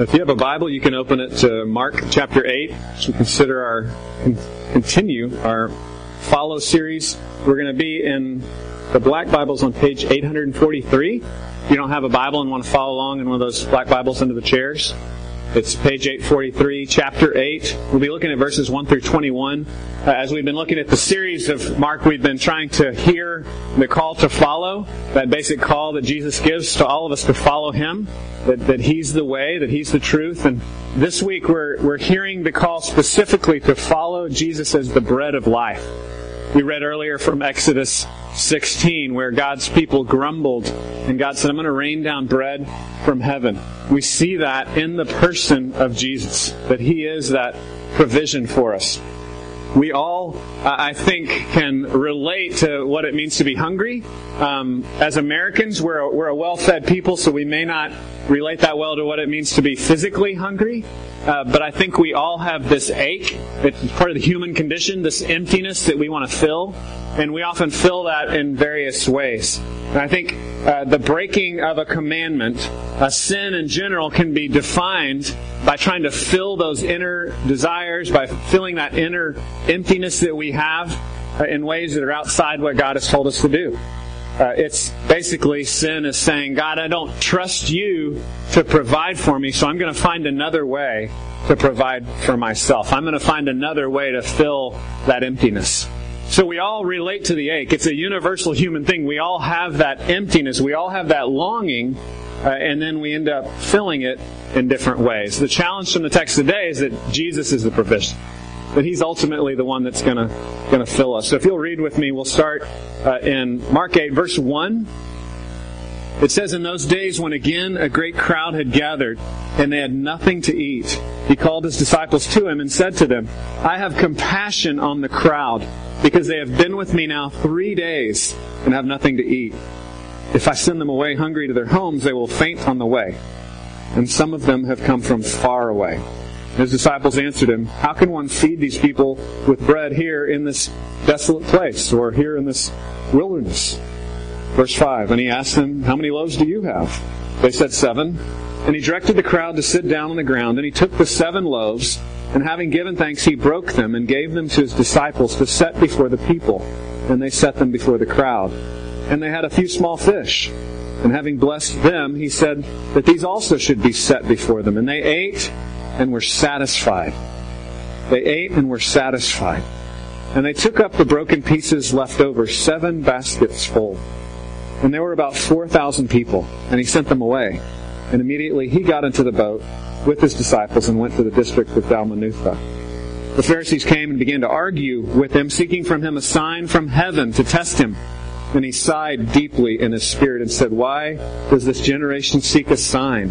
If you have a Bible, you can open it to Mark chapter 8 as we consider our, continue our follow series. We're going to be in the black Bibles on page 843. If you don't have a Bible and want to follow along in one of those black Bibles under the chairs, it's page 843, chapter 8. We'll be looking at verses 1 through 21. Uh, as we've been looking at the series of Mark, we've been trying to hear the call to follow, that basic call that Jesus gives to all of us to follow Him, that, that He's the way, that He's the truth. And this week we're, we're hearing the call specifically to follow Jesus as the bread of life. We read earlier from Exodus 16 where God's people grumbled and God said, I'm going to rain down bread from heaven. We see that in the person of Jesus, that He is that provision for us. We all, I think, can relate to what it means to be hungry. Um, as Americans, we're a, we're a well-fed people, so we may not relate that well to what it means to be physically hungry. Uh, but I think we all have this ache. It's part of the human condition, this emptiness that we want to fill. And we often fill that in various ways. And I think uh, the breaking of a commandment, a sin in general, can be defined by trying to fill those inner desires, by filling that inner emptiness that we have uh, in ways that are outside what God has told us to do. Uh, it's basically sin is saying, God, I don't trust you to provide for me, so I'm going to find another way to provide for myself. I'm going to find another way to fill that emptiness. So we all relate to the ache. It's a universal human thing. We all have that emptiness. We all have that longing, uh, and then we end up filling it in different ways. The challenge from the text today is that Jesus is the provision. That He's ultimately the one that's gonna, gonna fill us. So if you'll read with me, we'll start uh, in Mark 8, verse 1. It says, In those days when again a great crowd had gathered, and they had nothing to eat, he called his disciples to him and said to them, I have compassion on the crowd, because they have been with me now three days and have nothing to eat. If I send them away hungry to their homes, they will faint on the way. And some of them have come from far away. His disciples answered him, How can one feed these people with bread here in this desolate place, or here in this wilderness? Verse 5 And he asked them, How many loaves do you have? They said, Seven. And he directed the crowd to sit down on the ground, and he took the seven loaves, and having given thanks, he broke them and gave them to his disciples to set before the people. And they set them before the crowd. And they had a few small fish. And having blessed them, he said that these also should be set before them. And they ate and were satisfied. They ate and were satisfied. And they took up the broken pieces left over, seven baskets full. And there were about 4,000 people, and he sent them away. And immediately he got into the boat with his disciples and went to the district of Dalmanutha. The Pharisees came and began to argue with him, seeking from him a sign from heaven to test him. And he sighed deeply in his spirit and said, Why does this generation seek a sign?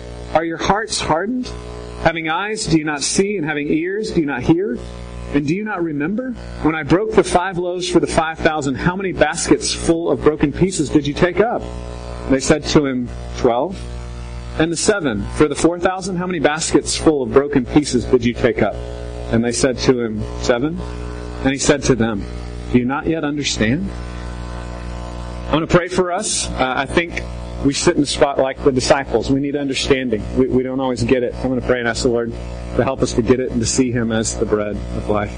Are your hearts hardened? Having eyes, do you not see? And having ears, do you not hear? And do you not remember? When I broke the five loaves for the five thousand, how many baskets full of broken pieces did you take up? They said to him, Twelve. And the seven, for the four thousand, how many baskets full of broken pieces did you take up? And they said to him, Seven. And he said to them, Do you not yet understand? I want to pray for us. Uh, I think we sit in the spot like the disciples. We need understanding. We, we don't always get it. I'm going to pray and ask the Lord to help us to get it and to see Him as the bread of life.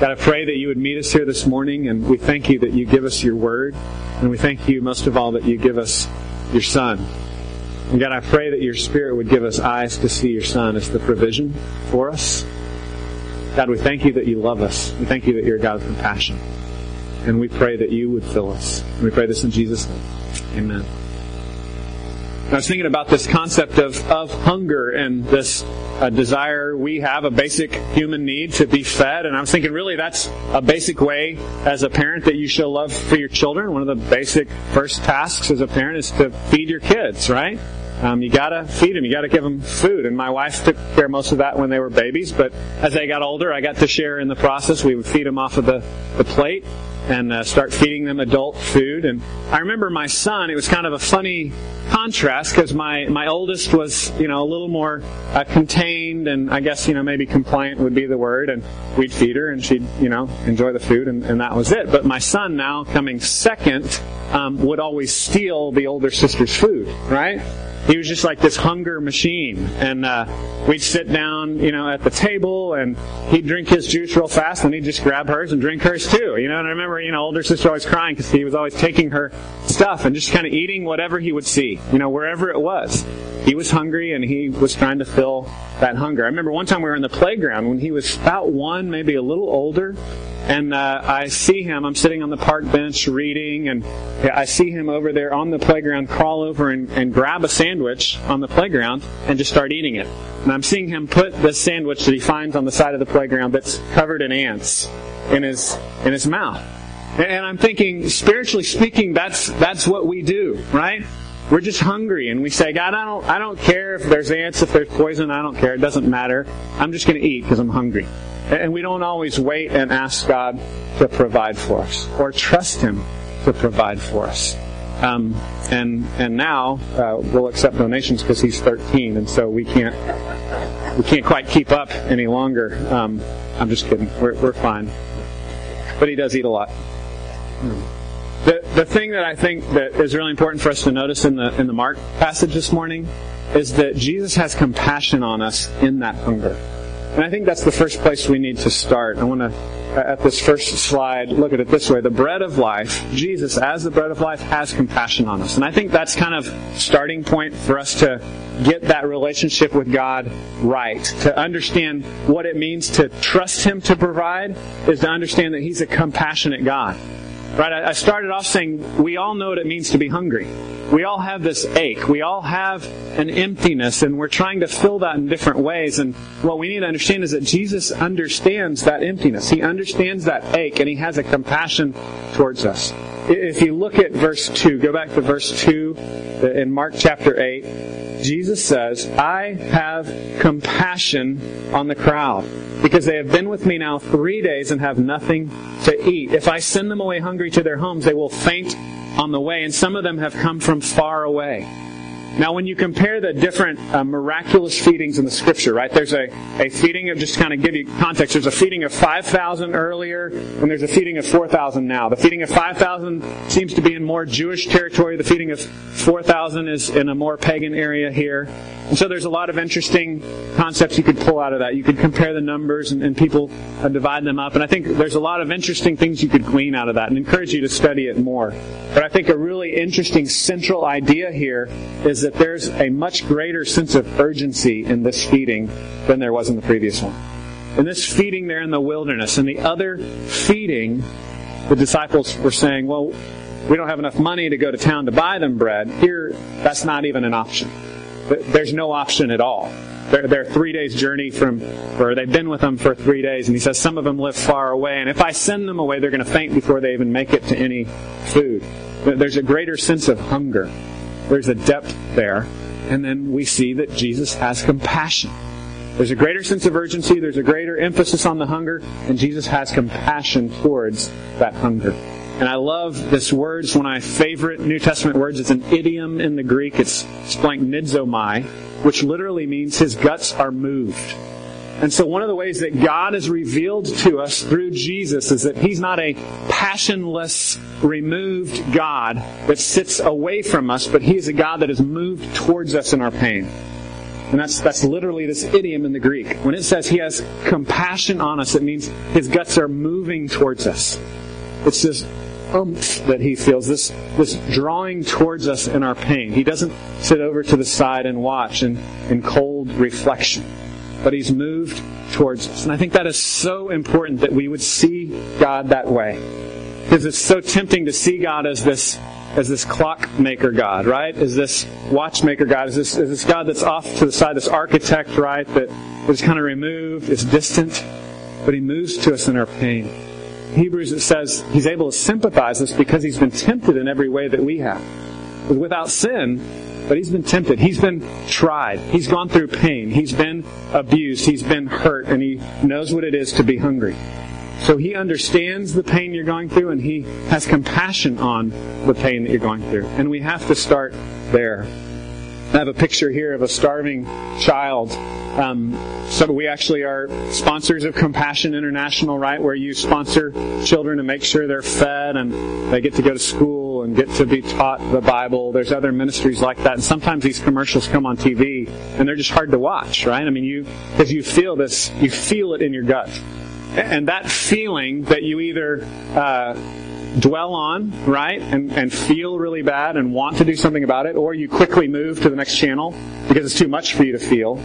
God, I pray that you would meet us here this morning, and we thank you that you give us your word, and we thank you most of all that you give us your Son. And God, I pray that your Spirit would give us eyes to see your Son as the provision for us. God, we thank you that you love us. We thank you that you're a God of compassion. And we pray that you would fill us. And we pray this in Jesus' name. Amen. I was thinking about this concept of, of hunger and this uh, desire we have, a basic human need to be fed. And I was thinking, really, that's a basic way as a parent that you show love for your children. One of the basic first tasks as a parent is to feed your kids, right? um, you gotta feed them. You gotta give them food. And my wife took care of most of that when they were babies. But as they got older, I got to share in the process. We would feed them off of the, the plate and uh, start feeding them adult food. And I remember my son. It was kind of a funny contrast because my my oldest was you know a little more uh, contained and I guess you know maybe compliant would be the word. And we'd feed her and she'd you know enjoy the food and, and that was it. But my son now coming second um, would always steal the older sister's food, right? He was just like this hunger machine. And uh, we'd sit down, you know, at the table, and he'd drink his juice real fast, and he'd just grab hers and drink hers too. You know, and I remember, you know, older sister always crying because he was always taking her stuff and just kind of eating whatever he would see, you know, wherever it was. He was hungry, and he was trying to fill that hunger. I remember one time we were in the playground when he was about one, maybe a little older, and uh, I see him. I'm sitting on the park bench reading, and I see him over there on the playground crawl over and, and grab a sandwich on the playground and just start eating it. And I'm seeing him put the sandwich that he finds on the side of the playground that's covered in ants in his in his mouth. And I'm thinking, spiritually speaking, that's that's what we do, right? We're just hungry and we say, God, I don't I don't care if there's ants, if there's poison, I don't care. It doesn't matter. I'm just going to eat because I'm hungry. And we don't always wait and ask God to provide for us or trust Him to provide for us. Um, and and now uh, we'll accept donations because he's 13, and so we can't we can't quite keep up any longer. Um, I'm just kidding. We're we're fine. But he does eat a lot. The the thing that I think that is really important for us to notice in the in the Mark passage this morning is that Jesus has compassion on us in that hunger. And I think that's the first place we need to start. I want to, uh, at this first slide, look at it this way. The bread of life, Jesus as the bread of life, has compassion on us. And I think that's kind of starting point for us to get that relationship with God right. To understand what it means to trust Him to provide is to understand that He's a compassionate God. Right? I started off saying we all know what it means to be hungry. We all have this ache. We all have an emptiness, and we're trying to fill that in different ways. And what we need to understand is that Jesus understands that emptiness. He understands that ache, and He has a compassion towards us. If you look at verse 2, go back to verse 2 in Mark chapter 8, Jesus says, I have compassion on the crowd because they have been with me now three days and have nothing to eat. If I send them away hungry to their homes, they will faint on the way, and some of them have come from far away. Now, when you compare the different uh, miraculous feedings in the scripture, right, there's a, a feeding of, just kind of give you context, there's a feeding of 5,000 earlier, and there's a feeding of 4,000 now. The feeding of 5,000 seems to be in more Jewish territory. The feeding of 4,000 is in a more pagan area here. And so there's a lot of interesting concepts you could pull out of that. You could compare the numbers and, and people uh, divide them up. And I think there's a lot of interesting things you could glean out of that and encourage you to study it more. But I think a really interesting central idea here is that that there's a much greater sense of urgency in this feeding than there was in the previous one. In this feeding there in the wilderness, and the other feeding, the disciples were saying, well, we don't have enough money to go to town to buy them bread. Here, that's not even an option. There's no option at all. They're, they're three days journey from, or they've been with them for three days, and he says some of them live far away, and if I send them away, they're going to faint before they even make it to any food. There's a greater sense of hunger there's a depth there. And then we see that Jesus has compassion. There's a greater sense of urgency, there's a greater emphasis on the hunger, and Jesus has compassion towards that hunger. And I love this word. It's one of my favorite New Testament words. It's an idiom in the Greek. It's splanchnizomai, which literally means his guts are moved. And so one of the ways that God is revealed to us through Jesus is that He's not a passionless, removed God that sits away from us, but He is a God that is moved towards us in our pain. And that's, that's literally this idiom in the Greek. When it says He has compassion on us, it means His guts are moving towards us. It's this umph that He feels, this, this drawing towards us in our pain. He doesn't sit over to the side and watch in, in cold reflection but He's moved towards us. And I think that is so important that we would see God that way. Because it's so tempting to see God as this as this clockmaker God, right? As this watchmaker God, as this, as this God that's off to the side, this architect, right, that is kind of removed, is distant, but he moves to us in our pain. Hebrews it says he's able to sympathize us because he's been tempted in every way that we have. Without sin, but he's been tempted. He's been tried. He's gone through pain. He's been abused. He's been hurt, and he knows what it is to be hungry. So he understands the pain you're going through, and he has compassion on the pain that you're going through. And we have to start there. I have a picture here of a starving child. Um, so we actually are sponsors of Compassion International, right? Where you sponsor children to make sure they're fed and they get to go to school and get to be taught the Bible. There's other ministries like that, and sometimes these commercials come on TV and they're just hard to watch, right? I mean, you because you feel this, you feel it in your gut, and that feeling that you either uh, dwell on, right, and, and feel really bad and want to do something about it, or you quickly move to the next channel because it's too much for you to feel.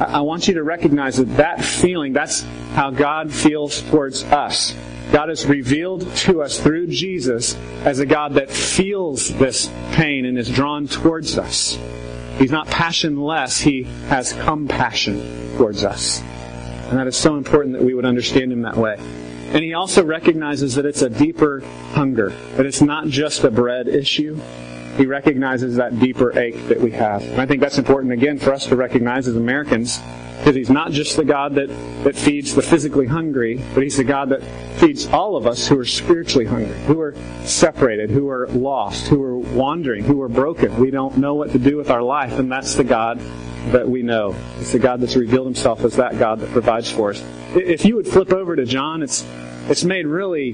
I want you to recognize that that feeling, that's how God feels towards us. God is revealed to us through Jesus as a God that feels this pain and is drawn towards us. He's not passionless, He has compassion towards us. And that is so important that we would understand Him that way. And he also recognizes that it's a deeper hunger, that it's not just a bread issue. He recognizes that deeper ache that we have. And I think that's important again for us to recognize as Americans, because he's not just the God that, that feeds the physically hungry, but he's the God that feeds all of us who are spiritually hungry, who are separated, who are lost, who are wandering, who are broken. We don't know what to do with our life, and that's the God that we know. It's the God that's revealed himself as that God that provides for us. If you would flip over to John, it's it's made really,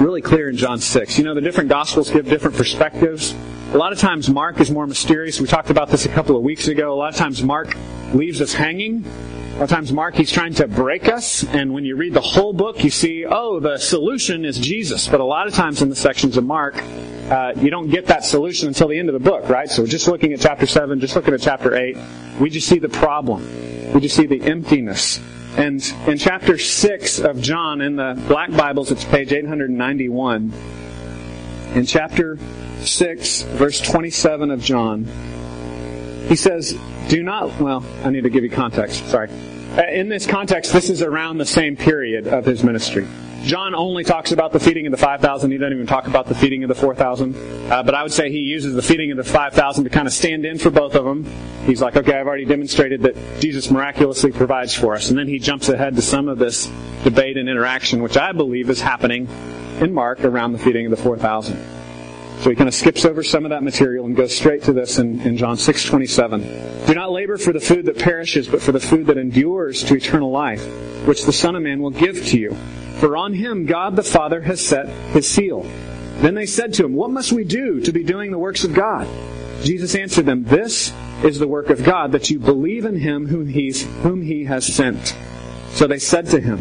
really clear in John 6. You know, the different Gospels give different perspectives. A lot of times Mark is more mysterious. We talked about this a couple of weeks ago. A lot of times Mark leaves us hanging. A lot of times Mark, he's trying to break us. And when you read the whole book, you see, oh, the solution is Jesus. But a lot of times in the sections of Mark, uh, you don't get that solution until the end of the book, right? So just looking at chapter 7, just looking at chapter 8, we just see the problem. We just see the emptiness and in chapter 6 of John, in the Black Bibles, it's page 891. In chapter 6, verse 27 of John, he says, Do not, well, I need to give you context, sorry. Uh, in this context, this is around the same period of his ministry. John only talks about the feeding of the 5,000. He doesn't even talk about the feeding of the 4,000. Uh, but I would say he uses the feeding of the 5,000 to kind of stand in for both of them. He's like, okay, I've already demonstrated that Jesus miraculously provides for us. And then he jumps ahead to some of this debate and interaction, which I believe is happening in Mark around the feeding of the 4,000. So he kind of skips over some of that material and goes straight to this in, in John 6:27. Do not labor for the food that perishes, but for the food that endures to eternal life, which the Son of Man will give to you. For on him God the Father has set his seal. Then they said to him, What must we do to be doing the works of God? Jesus answered them, This is the work of God, that you believe in him whom, whom he has sent. So they said to him,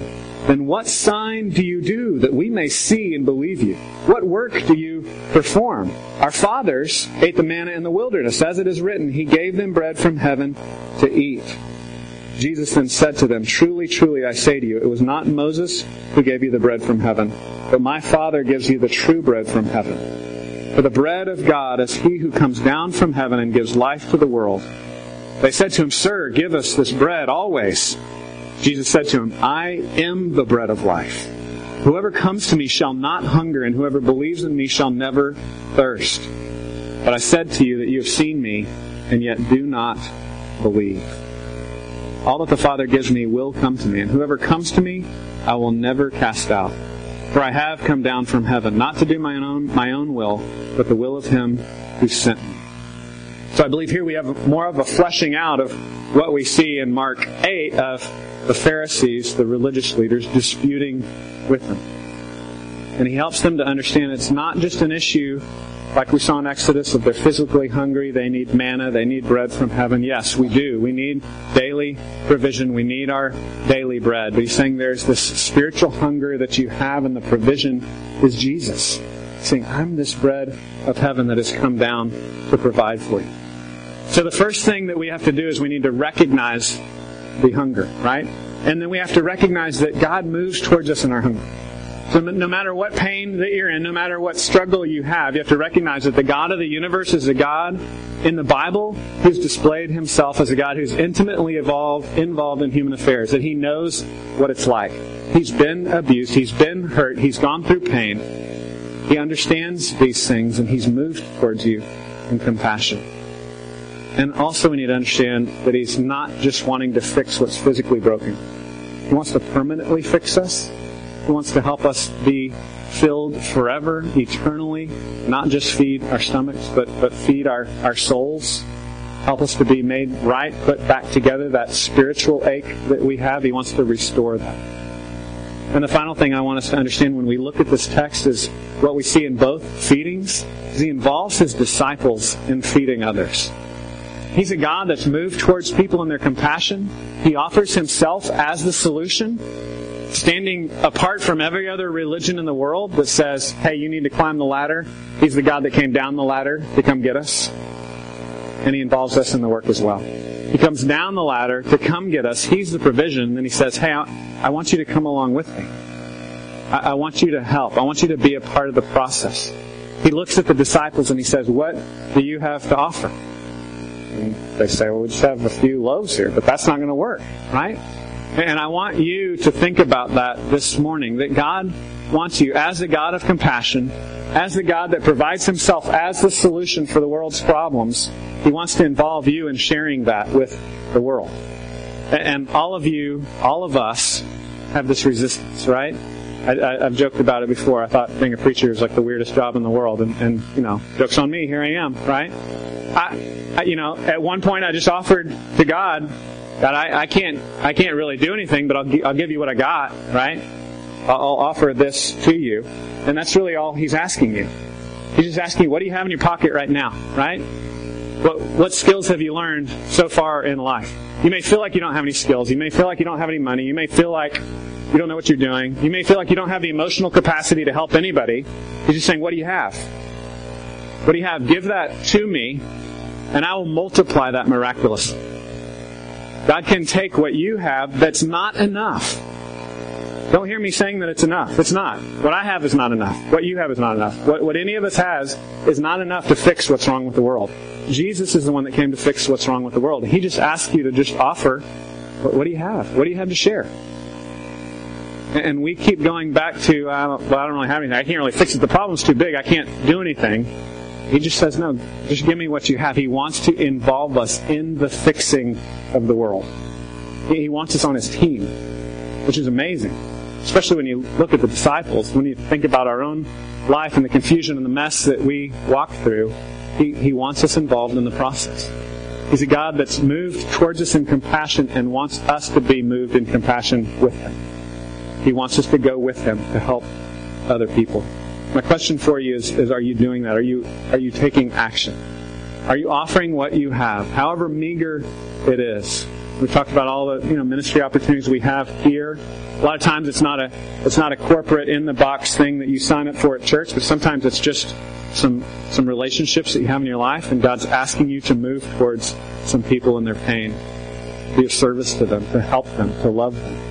Then what sign do you do that we may see and believe you? What work do you perform? Our fathers ate the manna in the wilderness, as it is written, He gave them bread from heaven to eat. Jesus then said to them, Truly, truly, I say to you, it was not Moses who gave you the bread from heaven, but my Father gives you the true bread from heaven. For the bread of God is he who comes down from heaven and gives life to the world. They said to him, Sir, give us this bread always. Jesus said to him, I am the bread of life. Whoever comes to me shall not hunger, and whoever believes in me shall never thirst. But I said to you that you have seen me, and yet do not believe. All that the Father gives me will come to me, and whoever comes to me, I will never cast out. For I have come down from heaven, not to do my own, my own will, but the will of him who sent me. So I believe here we have more of a fleshing out of what we see in Mark 8 of the Pharisees, the religious leaders, disputing with him. And he helps them to understand it's not just an issue like we saw in Exodus, if they're physically hungry, they need manna, they need bread from heaven. Yes, we do. We need daily provision. We need our daily bread. But he's saying there's this spiritual hunger that you have, and the provision is Jesus. Saying, I'm this bread of heaven that has come down to provide for you. So the first thing that we have to do is we need to recognize the hunger, right? And then we have to recognize that God moves towards us in our hunger. So no matter what pain that you're in, no matter what struggle you have, you have to recognize that the God of the universe is a God in the Bible who's displayed himself as a God who's intimately evolved, involved in human affairs, that he knows what it's like. He's been abused, he's been hurt, he's gone through pain. He understands these things and he's moved towards you in compassion. And also we need to understand that he's not just wanting to fix what's physically broken. He wants to permanently fix us. He wants to help us be filled forever, eternally, not just feed our stomachs, but, but feed our, our souls. Help us to be made right, put back together that spiritual ache that we have. He wants to restore that. And the final thing I want us to understand when we look at this text is what we see in both feedings. He involves his disciples in feeding others. He's a God that's moved towards people in their compassion. He offers himself as the solution standing apart from every other religion in the world that says, hey, you need to climb the ladder. He's the God that came down the ladder to come get us. And he involves us in the work as well. He comes down the ladder to come get us. He's the provision. And he says, hey, I, want you to come along with me. I want you to help. I want you to be a part of the process. He looks at the disciples and he says, what do you have to offer? They say, well, we just have a few loaves here, but that's not going to work, right? And I want you to think about that this morning that God wants you as a God of compassion, as the God that provides himself as the solution for the world's problems. He wants to involve you in sharing that with the world. And all of you, all of us, have this resistance, right? I, have joked about it before. I thought being a preacher was like the weirdest job in the world, and, and you know, jokes on me. Here I am, right? I, I, you know, at one point I just offered to God God, I, I can't, I can't really do anything, but I'll, I'll give you what I got, right? I'll, I'll offer this to you. And that's really all He's asking you. He's just asking you, what do you have in your pocket right now, right? What, what skills have you learned so far in life? You may feel like you don't have any skills. You may feel like you don't have any money. You may feel like you don't know what you're doing. You may feel like you don't have the emotional capacity to help anybody. He's just saying, what do you have? What do you have? Give that to me, and I will multiply that miraculously. God can take what you have that's not enough. Don't hear me saying that it's enough. It's not. What I have is not enough. What you have is not enough. What, what any of us has is not enough to fix what's wrong with the world. Jesus is the one that came to fix what's wrong with the world. He just asks you to just offer, what, what do you have? What do you have to share? And we keep going back to, uh, well, I don't really have anything. I can't really fix it. The problem's too big. I can't do anything. He just says, no, just give me what you have. He wants to involve us in the fixing of the world. He wants us on his team, which is amazing. Especially when you look at the disciples, when you think about our own life and the confusion and the mess that we walk through, he, he wants us involved in the process. He's a God that's moved towards us in compassion and wants us to be moved in compassion with him. He wants us to go with him to help other people. My question for you is, is are you doing that? Are you, are you taking action? Are you offering what you have, however meager it is? We talked about all the you know ministry opportunities we have here. A lot of times it's not a it's not a corporate in the box thing that you sign up for at church, but sometimes it's just some some relationships that you have in your life, and God's asking you to move towards some people in their pain, be of service to them, to help them, to love them.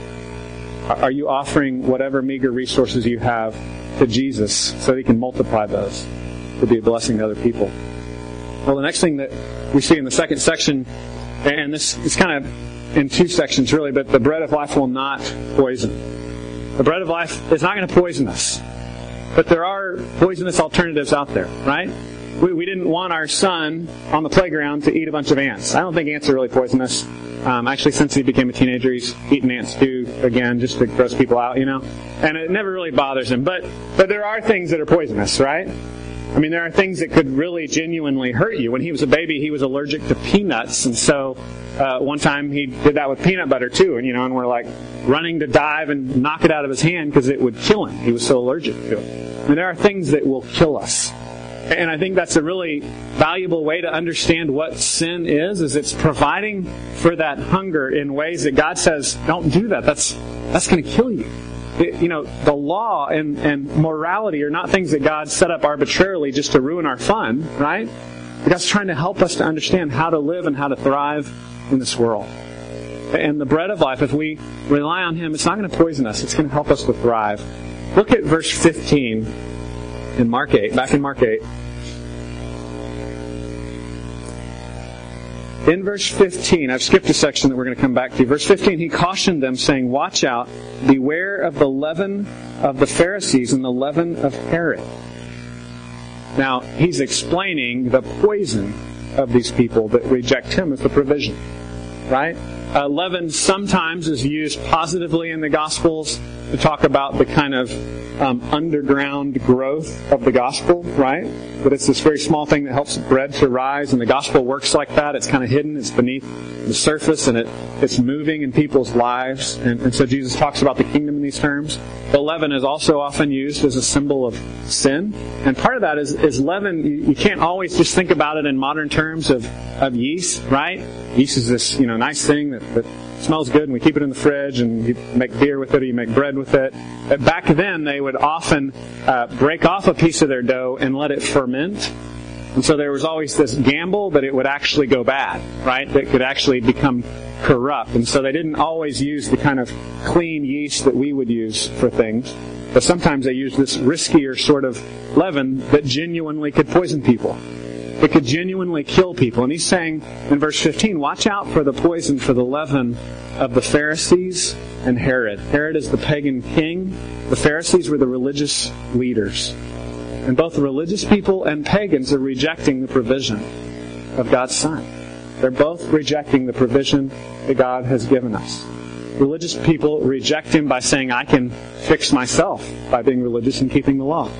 Are you offering whatever meager resources you have to Jesus so that he can multiply those to be a blessing to other people. Well, the next thing that we see in the second section, and this is kind of in two sections really, but the bread of life will not poison. The bread of life is not going to poison us. But there are poisonous alternatives out there, right? We, we didn't want our son on the playground to eat a bunch of ants. I don't think ants are really poisonous. Um, actually, since he became a teenager, he's eaten ants too, again, just to gross people out, you know? And it never really bothers him. But, but there are things that are poisonous, right? I mean, there are things that could really genuinely hurt you. When he was a baby, he was allergic to peanuts, and so uh, one time he did that with peanut butter too, and you know, and we're like running to dive and knock it out of his hand because it would kill him. He was so allergic to it. And there are things that will kill us. And I think that's a really valuable way to understand what sin is, is it's providing for that hunger in ways that God says, don't do that. That's, that's going to kill you. It, you know, the law and, and morality are not things that God set up arbitrarily just to ruin our fun, right? God's trying to help us to understand how to live and how to thrive in this world. And the bread of life, if we rely on Him, it's not going to poison us. It's going to help us to thrive. Look at verse 15 in Mark 8, back in Mark 8. In verse 15, I've skipped a section that we're going to come back to. Verse 15, he cautioned them, saying, Watch out, beware of the leaven of the Pharisees and the leaven of Herod. Now, he's explaining the poison of these people that reject him as the provision. Right? Uh, leaven sometimes is used positively in the Gospels to talk about the kind of um, underground growth of the gospel, right? But it's this very small thing that helps bread to rise, and the gospel works like that. It's kind of hidden, it's beneath the surface, and it, it's moving in people's lives. And, and so Jesus talks about the kingdom in these terms. But leaven is also often used as a symbol of sin. And part of that is, is leaven, you, you can't always just think about it in modern terms of, of yeast, right? Yeast is this, you know, nice thing that, that smells good and we keep it in the fridge and you make beer with it or you make bread with it. Back then, they would often uh, break off a piece of their dough and let it ferment. And so there was always this gamble that it would actually go bad, right? That could actually become corrupt. And so they didn't always use the kind of clean yeast that we would use for things. But sometimes they used this riskier sort of leaven that genuinely could poison people. It could genuinely kill people. And he's saying in verse 15, watch out for the poison, for the leaven of the Pharisees and Herod. Herod is the pagan king. The Pharisees were the religious leaders. And both the religious people and pagans are rejecting the provision of God's Son. They're both rejecting the provision that God has given us. Religious people reject Him by saying, I can fix myself by being religious and keeping the law.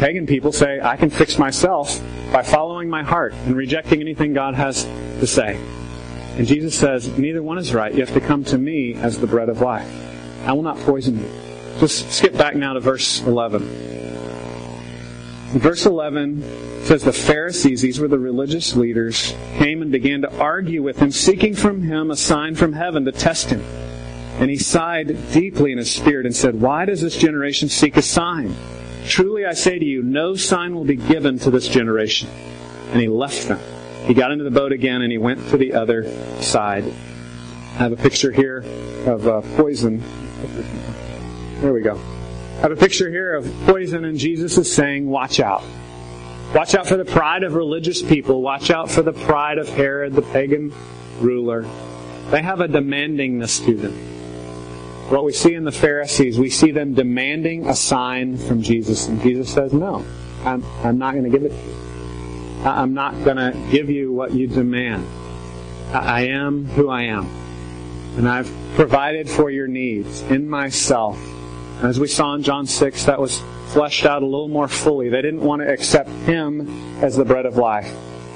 Pagan people say, I can fix myself by following my heart and rejecting anything God has to say. And Jesus says, neither one is right. You have to come to me as the bread of life. I will not poison you. Just skip back now to verse 11. Verse 11 says the Pharisees, these were the religious leaders, came and began to argue with him, seeking from him a sign from heaven to test him. And he sighed deeply in his spirit and said, Why does this generation seek a sign? Truly I say to you, no sign will be given to this generation. And he left them. He got into the boat again and he went to the other side. I have a picture here of uh, poison. There we go. I have a picture here of poison, and Jesus is saying, Watch out. Watch out for the pride of religious people. Watch out for the pride of Herod, the pagan ruler. They have a demandingness to them. What we see in the Pharisees, we see them demanding a sign from Jesus. And Jesus says, No, I'm, I'm not going to give it to you. I'm not going to give you what you demand. I am who I am. And I've provided for your needs in myself. As we saw in John 6, that was fleshed out a little more fully. They didn't want to accept Him as the bread of life,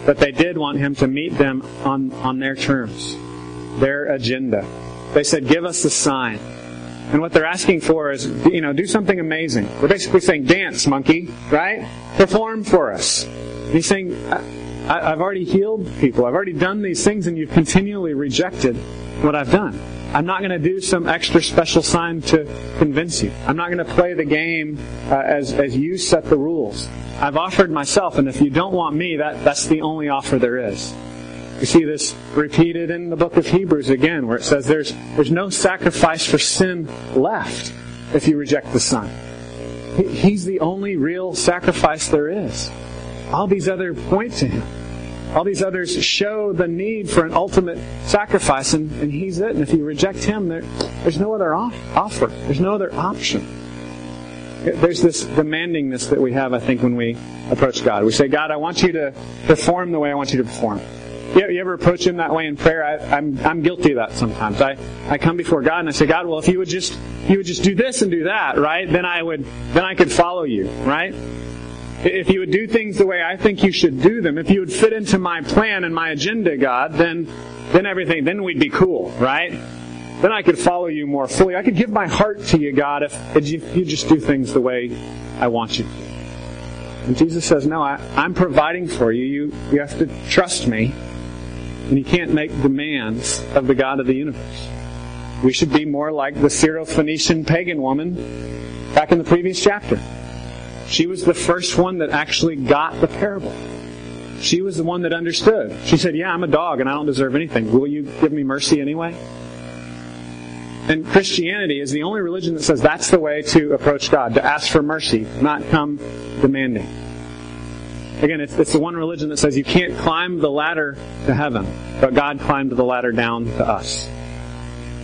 but they did want Him to meet them on, on their terms, their agenda. They said, Give us the sign. And what they're asking for is, you know, do something amazing. They're basically saying, dance, monkey, right? Perform for us. And he's saying, I, have already healed people. I've already done these things, and you've continually rejected what I've done. I'm not going to do some extra special sign to convince you. I'm not going to play the game uh, as, as you set the rules. I've offered myself, and if you don't want me, that, that's the only offer there is. You see this repeated in the book of Hebrews again, where it says there's, there's no sacrifice for sin left if you reject the Son. He's the only real sacrifice there is. All these others point to Him. All these others show the need for an ultimate sacrifice, and, and He's it. And if you reject Him, there, there's no other off, offer. There's no other option. There's this demandingness that we have, I think, when we approach God. We say, God, I want you to perform the way I want you to perform. You, you ever approach Him that way in prayer? I, am I'm, I'm guilty of that sometimes. I, I come before God and I say, God, well, if you would just you would just do this and do that, right? Then I would then I could follow you, right? If you would do things the way I think you should do them, if you would fit into my plan and my agenda, God, then then everything then we'd be cool, right? Then I could follow you more fully. I could give my heart to you, God, if, if you just do things the way I want you to. And Jesus says, No, I, I'm providing for you. You you have to trust me and you can't make demands of the God of the universe. We should be more like the Syrophoenician pagan woman back in the previous chapter. She was the first one that actually got the parable. She was the one that understood. She said, Yeah, I'm a dog and I don't deserve anything. Will you give me mercy anyway? And Christianity is the only religion that says that's the way to approach God, to ask for mercy, not come demanding. Again, it's, it's the one religion that says you can't climb the ladder to heaven, but God climbed the ladder down to us.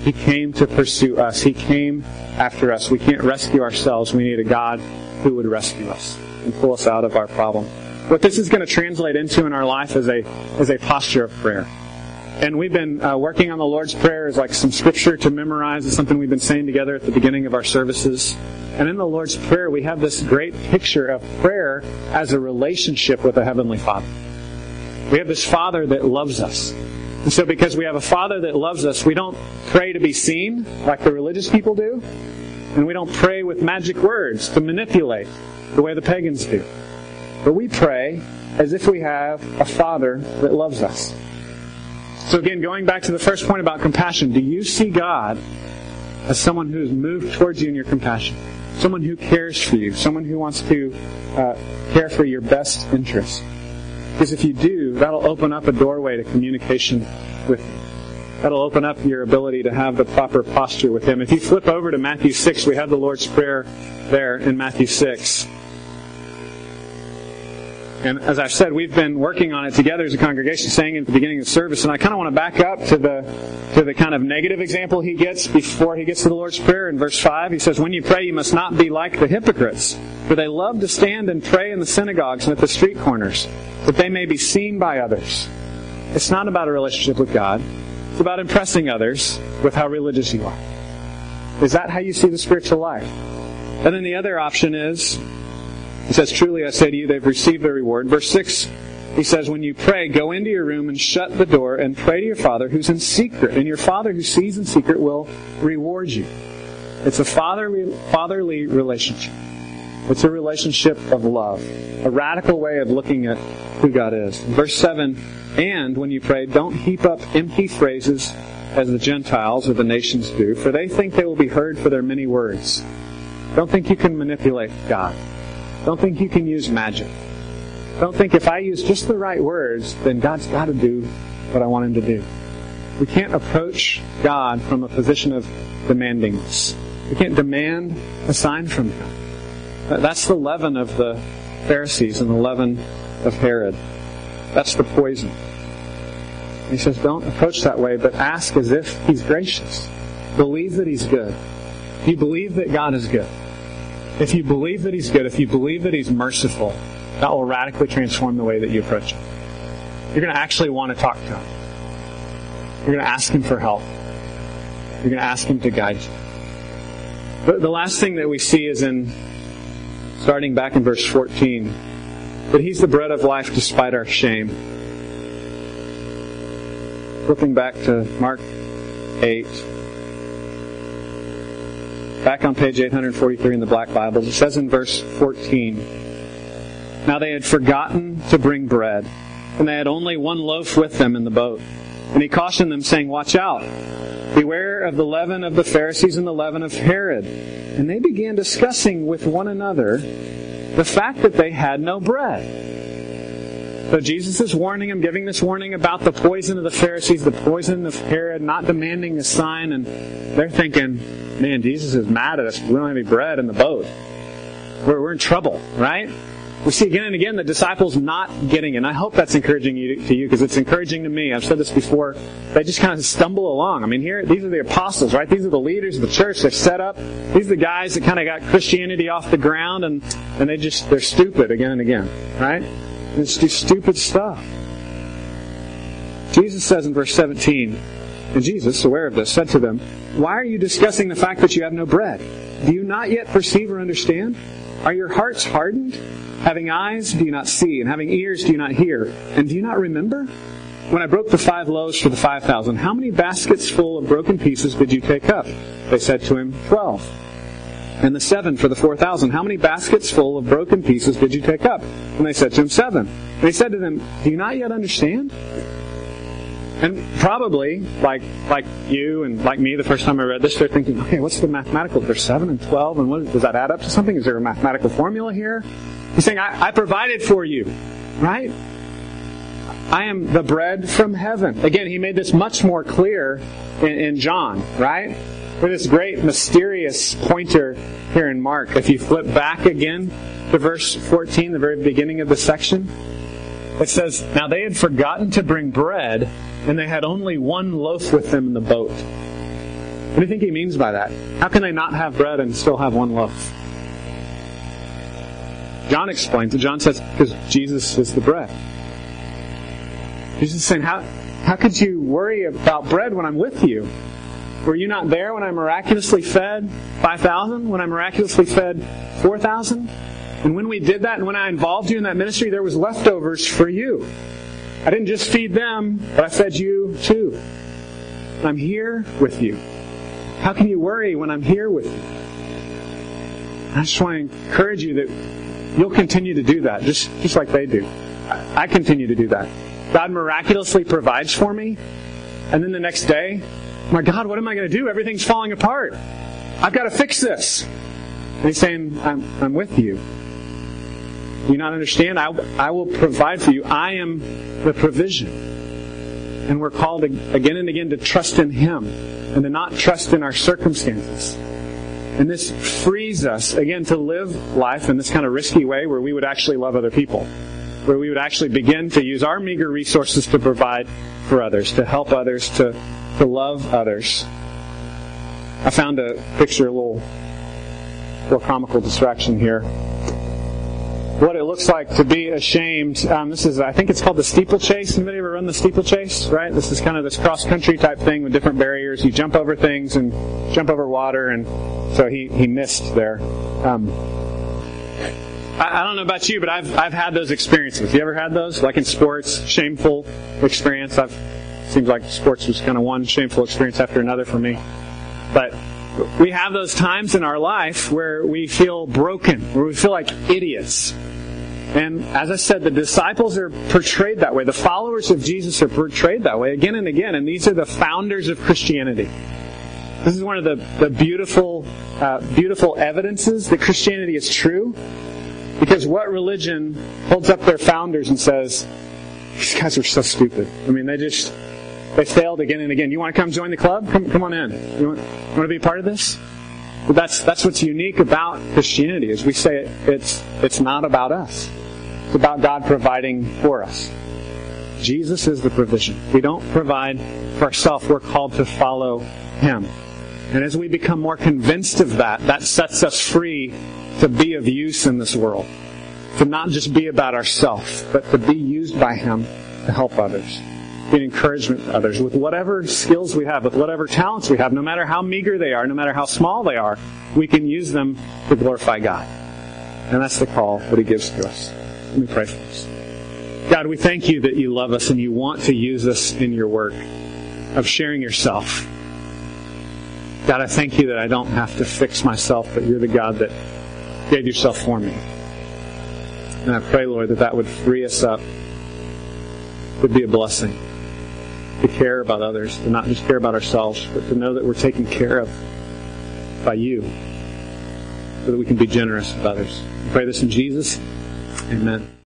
He came to pursue us. He came after us. We can't rescue ourselves. We need a God who would rescue us and pull us out of our problem. what this is going to translate into in our life is a, is a posture of prayer. And we've been uh, working on the Lord's Prayer as like some scripture to memorize. It's something we've been saying together at the beginning of our services. And in the Lord's Prayer, we have this great picture of prayer as a relationship with a Heavenly Father. We have this Father that loves us. And so because we have a Father that loves us, we don't pray to be seen like the religious people do. And we don't pray with magic words to manipulate the way the pagans do. But we pray as if we have a Father that loves us. So again, going back to the first point about compassion, do you see God as someone who is moved towards you in your compassion? Someone who cares for you, someone who wants to uh, care for your best interests. Because if you do, that'll open up a doorway to communication with you. That'll open up your ability to have the proper posture with Him. If you flip over to Matthew 6, we have the Lord's Prayer there in Matthew 6. And as I've said, we've been working on it together as a congregation, saying at the beginning of the service, and I kind of want to back up to the to the kind of negative example he gets before he gets to the Lord's Prayer in verse 5. He says, When you pray, you must not be like the hypocrites, for they love to stand and pray in the synagogues and at the street corners, that they may be seen by others. It's not about a relationship with God. It's about impressing others with how religious you are. Is that how you see the spiritual life? And then the other option is he says, Truly I say to you, they've received their reward. Verse 6, he says, When you pray, go into your room and shut the door and pray to your Father who's in secret. And your Father who sees in secret will reward you. It's a fatherly, fatherly relationship. It's a relationship of love. A radical way of looking at who God is. Verse 7, And when you pray, don't heap up empty phrases as the Gentiles or the nations do, for they think they will be heard for their many words. Don't think you can manipulate God. Don't think you can use magic. Don't think if I use just the right words, then God's got to do what I want Him to do. We can't approach God from a position of demandingness. We can't demand a sign from Him. That's the leaven of the Pharisees and the leaven of Herod. That's the poison. He says, don't approach that way, but ask as if He's gracious. Believe that He's good. You believe that God is good. If you believe that He's good, if you believe that He's merciful, that will radically transform the way that you approach Him. You're going to actually want to talk to Him. You're going to ask Him for help. You're going to ask Him to guide you. But the last thing that we see is in, starting back in verse 14, that He's the bread of life despite our shame. Flipping back to Mark 8. Back on page 843 in the Black Bibles, it says in verse 14 Now they had forgotten to bring bread, and they had only one loaf with them in the boat. And he cautioned them, saying, Watch out. Beware of the leaven of the Pharisees and the leaven of Herod. And they began discussing with one another the fact that they had no bread. So Jesus is warning him, giving this warning about the poison of the Pharisees, the poison of Herod, not demanding a sign, and they're thinking, man, Jesus is mad at us. We don't have any bread in the boat. We're, we're in trouble, right? We see again and again the disciples not getting it. And I hope that's encouraging you to you because it's encouraging to me. I've said this before. They just kind of stumble along. I mean, here, these are the apostles, right? These are the leaders of the church. They're set up. These are the guys that kind of got Christianity off the ground and, and they just, they're stupid again and again, right? They just do stupid stuff. Jesus says in verse 17, and Jesus, aware of this, said to them, Why are you discussing the fact that you have no bread? Do you not yet perceive or understand? Are your hearts hardened? Having eyes, do you not see? And having ears, do you not hear? And do you not remember? When I broke the five loaves for the five thousand, how many baskets full of broken pieces did you take up? They said to him, Twelve. And the seven for the four thousand, how many baskets full of broken pieces did you take up? And they said to him, Seven. And he said to them, Do you not yet understand? And probably, like like you and like me, the first time I read this, they're thinking, okay, what's the mathematical? There's seven and twelve, and what, does that add up to something? Is there a mathematical formula here? He's saying, I, I provided for you, right? I am the bread from heaven. Again, he made this much more clear in, in John, right? For this great mysterious pointer here in Mark. If you flip back again to verse 14, the very beginning of the section, it says, Now they had forgotten to bring bread, and they had only one loaf with them in the boat. What do you think he means by that? How can they not have bread and still have one loaf? John explains it. John says, because Jesus is the bread. Jesus is saying, how, how could you worry about bread when I'm with you? Were you not there when I miraculously fed 5,000? When I miraculously fed 4,000? And when we did that and when I involved you in that ministry, there was leftovers for you. I didn't just feed them, but I fed you too. I'm here with you. How can you worry when I'm here with you? I just want to encourage you that you'll continue to do that, just, just like they do. I continue to do that. God miraculously provides for me, and then the next day, my God, what am I going to do? Everything's falling apart. I've got to fix this. And he's saying, I'm, I'm with you. You not understand? I, I will provide for you. I am the provision. And we're called again and again to trust in Him and to not trust in our circumstances. And this frees us, again, to live life in this kind of risky way where we would actually love other people, where we would actually begin to use our meager resources to provide for others, to help others, to, to love others. I found a picture, a little, little comical distraction here what it looks like to be ashamed. Um, this is, I think it's called the steeplechase. Anybody ever run the steeplechase? Right? This is kind of this cross country type thing with different barriers. You jump over things and jump over water, and so he he missed there. Um, I, don't know about you, but I've I've had those experiences. You ever had those? Like in sports, shameful experience. I've seems like sports was kind of one shameful experience after another for me, but we have those times in our life where we feel broken, where we feel like idiots. And as I said, the disciples are portrayed that way. The followers of Jesus are portrayed that way again and again. And these are the founders of Christianity. This is one of the, the beautiful, uh, beautiful evidences that Christianity is true. Because what religion holds up their founders and says, these guys are so stupid. I mean, they just, they failed again and again. You want to come join the club? Come, come on in. You want, you want to be a part of this? But that's, that's what's unique about Christianity is we say it, it's, it's not about us. It's about God providing for us. Jesus is the provision. We don't provide for ourselves. We're called to follow Him. And as we become more convinced of that, that sets us free to be of use in this world. To not just be about ourselves, but to be used by Him to help others. Be an encouragement to others with whatever skills we have, with whatever talents we have, no matter how meager they are, no matter how small they are, we can use them to glorify God. And that's the call that He gives to us. Let me pray for us. God, we thank you that you love us and you want to use us in your work of sharing yourself. God, I thank you that I don't have to fix myself, but you're the God that gave yourself for me. And I pray, Lord, that that would free us up, would be a blessing to care about others, to not just care about ourselves, but to know that we're taken care of by you, so that we can be generous with others. I pray this in Jesus' Amen.